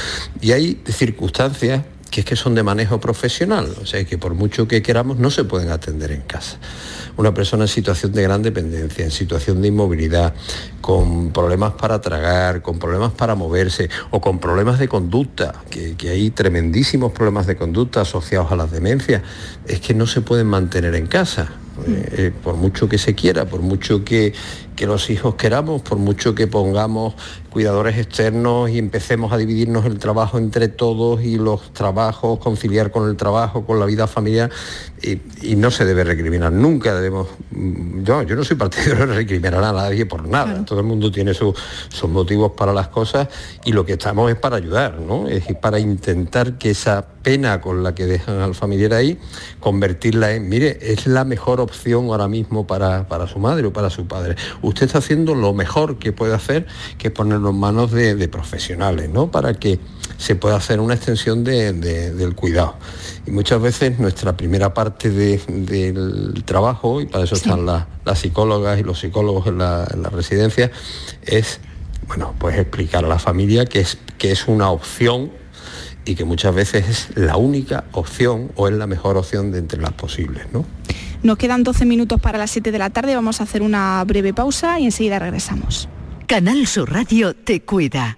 [SPEAKER 6] Y hay circunstancias que es que son de manejo profesional, o sea que por mucho que queramos no se pueden atender en casa. Una persona en situación de gran dependencia, en situación de inmovilidad, con problemas para tragar, con problemas para moverse o con problemas de conducta, que, que hay tremendísimos problemas de conducta asociados a las demencias, es que no se pueden mantener en casa. Eh, eh, por mucho que se quiera, por mucho que, que los hijos queramos, por mucho que pongamos cuidadores externos y empecemos a dividirnos el trabajo entre todos y los trabajos, conciliar con el trabajo, con la vida familiar, y, y no se debe recriminar, nunca debemos, mm, yo, yo no soy partidario de recriminar a nadie por nada, todo el mundo tiene su- sus motivos para las cosas y lo que estamos es para ayudar, ¿no? es para intentar que esa pena con la que dejan al familiar ahí, convertirla en, mire, es la mejor opción ahora mismo para, para su madre o para su padre. Usted está haciendo lo mejor que puede hacer, que es ponerlo en manos de, de profesionales, ¿no? Para que se pueda hacer una extensión de- de- del cuidado. Y muchas veces nuestra primera parte de- del trabajo, y para eso están las, las psicólogas y los psicólogos en la, en la residencia, es bueno, pues explicar a la familia que es, que es una opción y que muchas veces es la única opción o es la mejor opción de entre las posibles, ¿no?
[SPEAKER 3] Nos quedan 12 minutos para las 7 de la tarde, vamos a hacer una breve pausa y enseguida regresamos.
[SPEAKER 2] Canal Sur Radio te cuida.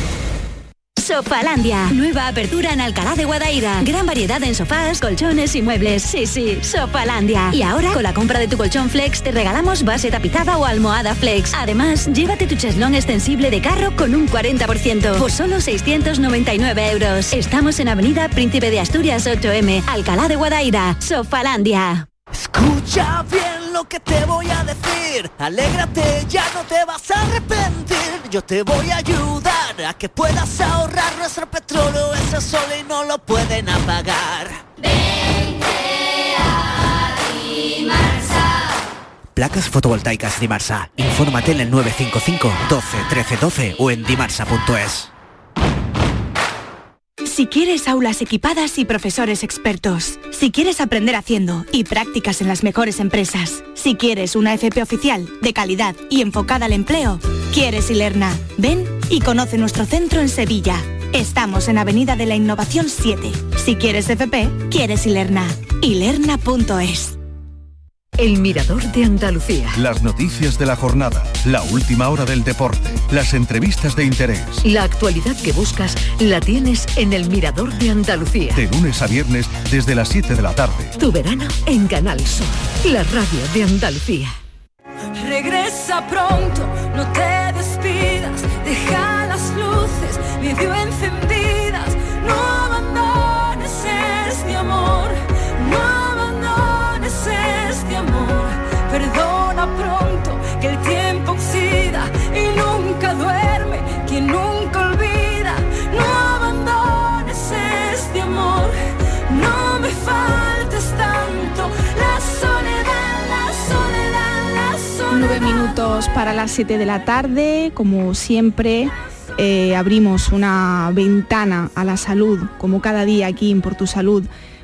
[SPEAKER 16] Sofalandia, nueva apertura en Alcalá de Guadaira. Gran variedad en sofás, colchones y muebles. Sí, sí, Sofalandia. Y ahora, con la compra de tu colchón Flex, te regalamos base tapizada o almohada Flex. Además, llévate tu cheslón extensible de carro con un 40% por solo 699 euros. Estamos en Avenida Príncipe de Asturias 8M, Alcalá de Guadaira. Sofalandia.
[SPEAKER 5] Escucha bien lo que te voy a decir. Alégrate, ya no te vas a arrepentir. Yo te voy a ayudar a que puedas ahorrar nuestro petróleo. Ese sol y no lo pueden apagar.
[SPEAKER 17] Placas fotovoltaicas Dimarsa. Infórmate en el 955 12 13 12 o en dimarsa.es.
[SPEAKER 18] Si quieres aulas equipadas y profesores expertos, si quieres aprender haciendo y prácticas en las mejores empresas, si quieres una FP oficial, de calidad y enfocada al empleo, quieres Ilerna. Ven y conoce nuestro centro en Sevilla. Estamos en Avenida de la Innovación 7. Si quieres FP, quieres Ilerna. Ilerna.es.
[SPEAKER 2] El Mirador de Andalucía.
[SPEAKER 19] Las noticias de la jornada, la última hora del deporte, las entrevistas de interés.
[SPEAKER 2] La actualidad que buscas la tienes en El Mirador de Andalucía.
[SPEAKER 19] De lunes a viernes desde las 7 de la tarde.
[SPEAKER 2] Tu verano en Canal Sur, la radio de Andalucía.
[SPEAKER 15] Regresa pronto, no te despidas, deja las luces encendidas,
[SPEAKER 3] para las 7 de la tarde, como siempre. eh, abrimos una ventana a la salud, como cada día aquí en Por Tu Salud.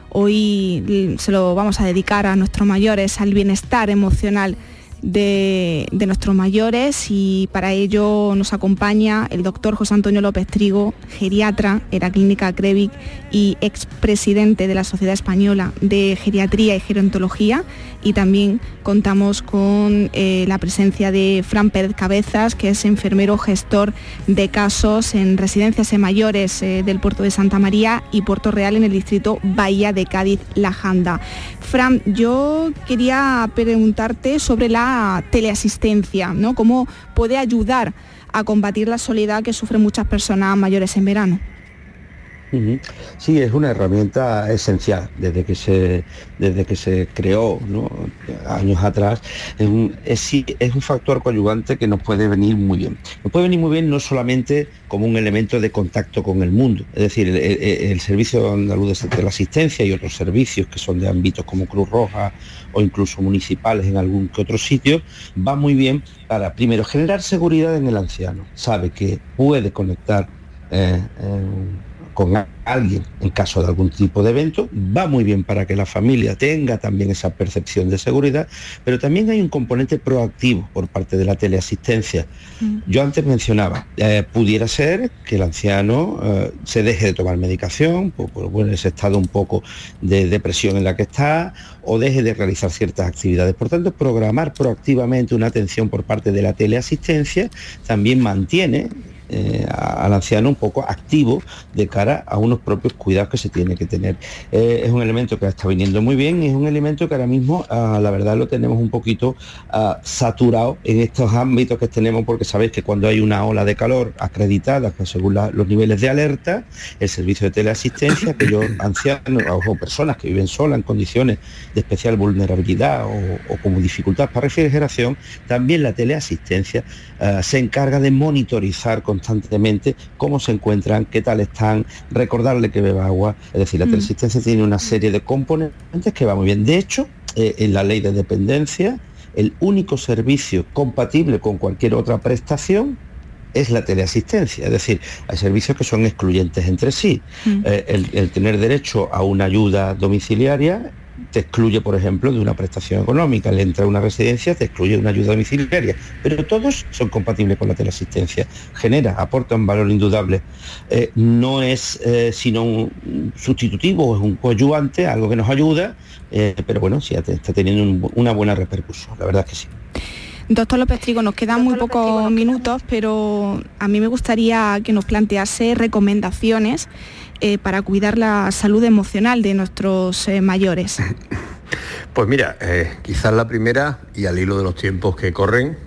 [SPEAKER 3] Hoy se lo vamos a dedicar a nuestros mayores, al bienestar emocional de, nuestros mayores y para ello nos acompaña el doctor José Antonio López Trigo, geriatra en la Clínica Crevic y expresidente de la Sociedad Española de Geriatría y Gerontología y también contamos con eh, la presencia de Fran Pérez Cabezas, que es enfermero gestor de casos en residencias de mayores eh, del puerto de Santa María y Puerto Real en el distrito Bahía de Cádiz, La Janda. Fran, yo quería preguntarte sobre la teleasistencia, ¿no? ¿Cómo puede ayudar a combatir la soledad que sufren muchas personas mayores en verano?
[SPEAKER 7] Sí, es una herramienta esencial desde que se, desde que se creó años atrás. Es un, es, un factor coadyuvante que nos puede venir muy bien. Nos puede venir muy bien no solamente como un elemento de contacto con el mundo, es decir, el, Servicio Andaluz de la Asistencia y otros servicios que son de ámbitos como Cruz Roja o incluso municipales en algún que otro sitio, va muy bien para, primero, generar seguridad en el anciano. Sabe que puede conectar eh, con alguien en caso de algún tipo de evento, va muy bien para que la familia tenga también esa percepción de seguridad, pero también hay un componente proactivo por parte de la teleasistencia.
[SPEAKER 3] Mm.
[SPEAKER 7] Yo antes mencionaba, eh, pudiera ser que el anciano eh, se deje de tomar medicación por, por, bueno, ese estado un poco de depresión en la que está o deje de realizar ciertas actividades. Por tanto, programar proactivamente una atención por parte de la teleasistencia también mantiene eh, al anciano un poco activo de cara a unos propios cuidados que se tiene que tener. Eh, es un elemento que está viniendo muy bien y es un elemento que ahora mismo, ah, la verdad, lo tenemos un poquito ah, saturado en estos ámbitos que tenemos, porque sabéis que cuando hay una ola de calor acreditada, pues, según la- los niveles de alerta, el servicio de teleasistencia, aquellos ancianos o personas que viven solas en condiciones de especial vulnerabilidad o, o como dificultad para refrigeración, también la teleasistencia ah, se encarga de monitorizar constantemente cómo se encuentran, qué tal están, recordarle que beba agua. Es decir, la
[SPEAKER 3] Mm.
[SPEAKER 7] teleasistencia tiene una serie de componentes que va muy bien. De hecho, eh, en la ley de dependencia, el único servicio compatible con cualquier otra prestación es la teleasistencia, es decir, hay servicios que son excluyentes entre sí.
[SPEAKER 3] Mm.
[SPEAKER 7] Eh, el, el tener derecho a una ayuda domiciliaria te excluye, por ejemplo, de una prestación económica. El entrar a una residencia te excluye de una ayuda domiciliaria. Pero todos son compatibles con la teleasistencia. Genera, aporta un valor indudable. Eh, no es eh, sino un sustitutivo, es un coadyuvante, algo que nos ayuda, eh, pero bueno, sí está teniendo un- una buena repercusión. La verdad es que sí.
[SPEAKER 3] Doctor López Trigo, nos quedan muy pocos minutos, pero a mí me gustaría que nos plantease recomendaciones eh, para cuidar la salud emocional de nuestros eh, mayores.
[SPEAKER 6] Pues mira, eh, quizás la primera, y al hilo de los tiempos que corren,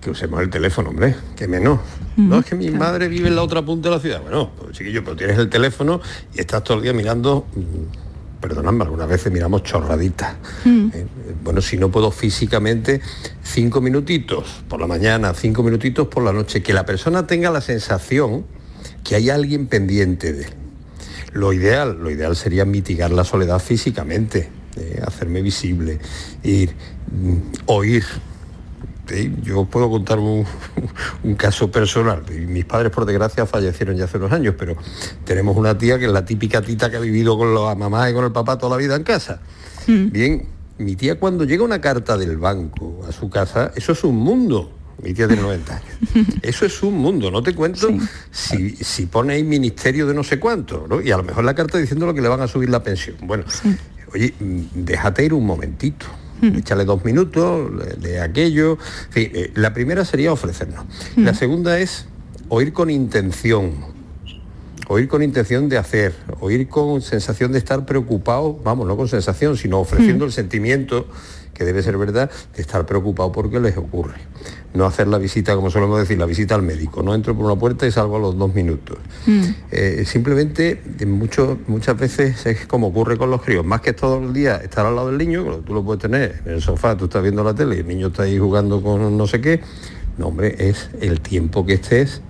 [SPEAKER 6] que usemos el teléfono, hombre, que menos. No, es que mi madre vive en la otra punta de la ciudad. Bueno, pues chiquillo, pero tienes el teléfono y estás todo el día mirando, mm, perdonadme, algunas veces miramos chorraditas. Eh, Bueno, si no puedo físicamente, cinco minutitos por la mañana, cinco minutitos por la noche, que la persona tenga la sensación que hay alguien pendiente de él. Lo ideal, lo ideal sería mitigar la soledad físicamente, eh, hacerme visible, ir, mm, oír. Sí, Yo puedo contar un, un caso personal. Mis padres, por desgracia, fallecieron ya hace unos años, pero tenemos una tía que es la típica tita que ha vivido con la mamá y con el papá toda la vida en casa. Bien, mi tía cuando llega una carta del banco a su casa, eso es un mundo. Mi tía tiene 90 años. Eso es un mundo, no te cuento si, si pone ahí ministerio de no sé cuánto, ¿no? Y a lo mejor la carta diciendo lo que le van a subir la pensión. Bueno, oye, mm, déjate ir un momentito. Échale dos minutos de, aquello. En fin, eh, la primera sería ofrecernos. La segunda es oír con intención, oír con intención de hacer, oír con sensación de estar preocupado, vamos, no con sensación, sino ofreciendo el sentimiento, que debe ser verdad, de estar preocupado porque les ocurre. No hacer la visita, como solemos decir, la visita al médico. No entro por una puerta y salgo a los dos minutos. Eh, simplemente, mucho- muchas veces es como ocurre con los críos, más que todo el día estar al lado del niño, tú lo puedes tener en el sofá, tú estás viendo la tele y el niño está ahí jugando con no sé qué. No, hombre, es el tiempo que estés,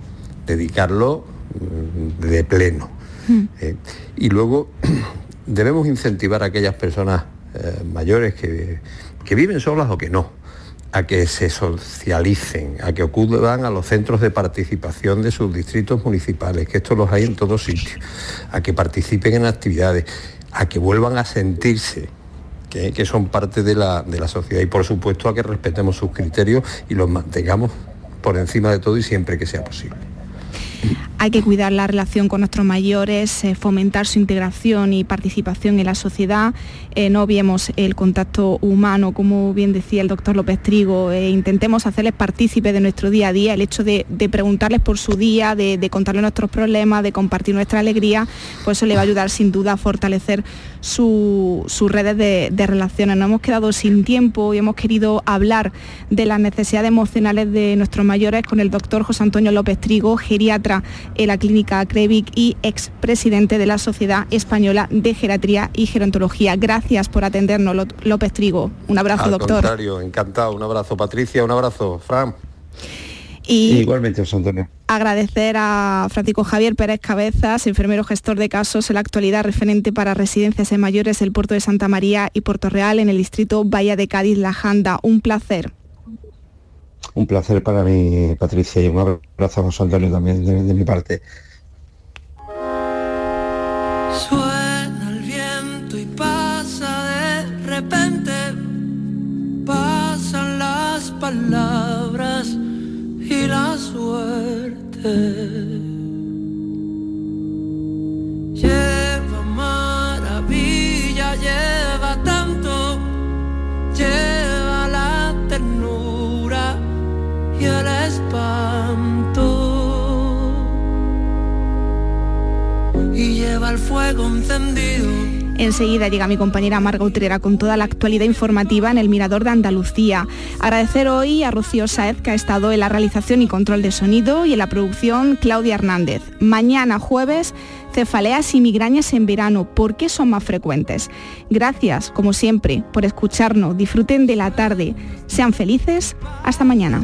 [SPEAKER 6] dedicarlo mm, de pleno. Eh, y luego debemos incentivar a aquellas personas eh, mayores que, que viven solas o que no, a que se socialicen, a que acudan a los centros de participación de sus distritos municipales, que esto los hay en todos sitios, a que participen en actividades, a que vuelvan a sentirse que, que son parte de la, de la sociedad y por supuesto a que respetemos sus criterios y los mantengamos por encima de todo y siempre que sea posible.
[SPEAKER 3] Hay que cuidar la relación con nuestros mayores, eh, fomentar su integración y participación en la sociedad. Eh, no obviemos el contacto humano, como bien decía el doctor López Trigo. eh, intentemos hacerles partícipes de nuestro día a día. El hecho de, preguntarles por su día, de, de contarles nuestros problemas, de compartir nuestra alegría, pues eso le va a ayudar sin duda a fortalecer su- sus redes de, de relaciones. Nos hemos quedado sin tiempo y hemos querido hablar de las necesidades emocionales de nuestros mayores con el doctor José Antonio López Trigo, geriatra en la clínica Crevic y expresidente de la Sociedad Española de Geriatría y Gerontología. Gracias por atendernos, Ló- López Trigo. Un abrazo,
[SPEAKER 6] Al
[SPEAKER 3] doctor.
[SPEAKER 6] contrario, encantado. Un abrazo, Patricia. Un abrazo, Fran.
[SPEAKER 3] Y
[SPEAKER 7] Igualmente, José Antonio.
[SPEAKER 3] agradecer a Francisco Javier Pérez Cabezas, enfermero gestor de casos en la actualidad referente para residencias de mayores del puerto de Santa María y Puerto Real en el distrito Bahía de Cádiz, La Janda. Un placer.
[SPEAKER 7] Un placer para mí, Patricia, y un abrazo a José Antonio también de, de mi parte.
[SPEAKER 5] Suena el viento y pasa de repente, pasan las palabras y la suerte. Lleva maravilla, lleva tanto, lleva la ternura y el espanto. Y lleva el fuego encendido.
[SPEAKER 3] Enseguida llega mi compañera Marga Utrera con toda la actualidad informativa en el Mirador de Andalucía. Agradecer hoy a Rocío Saez que ha estado en la realización y control de sonido y en la producción Claudia Hernández. Mañana jueves, cefaleas y migrañas en verano, ¿por qué son más frecuentes? Gracias, como siempre, por escucharnos. Disfruten de la tarde. Sean felices. Hasta mañana.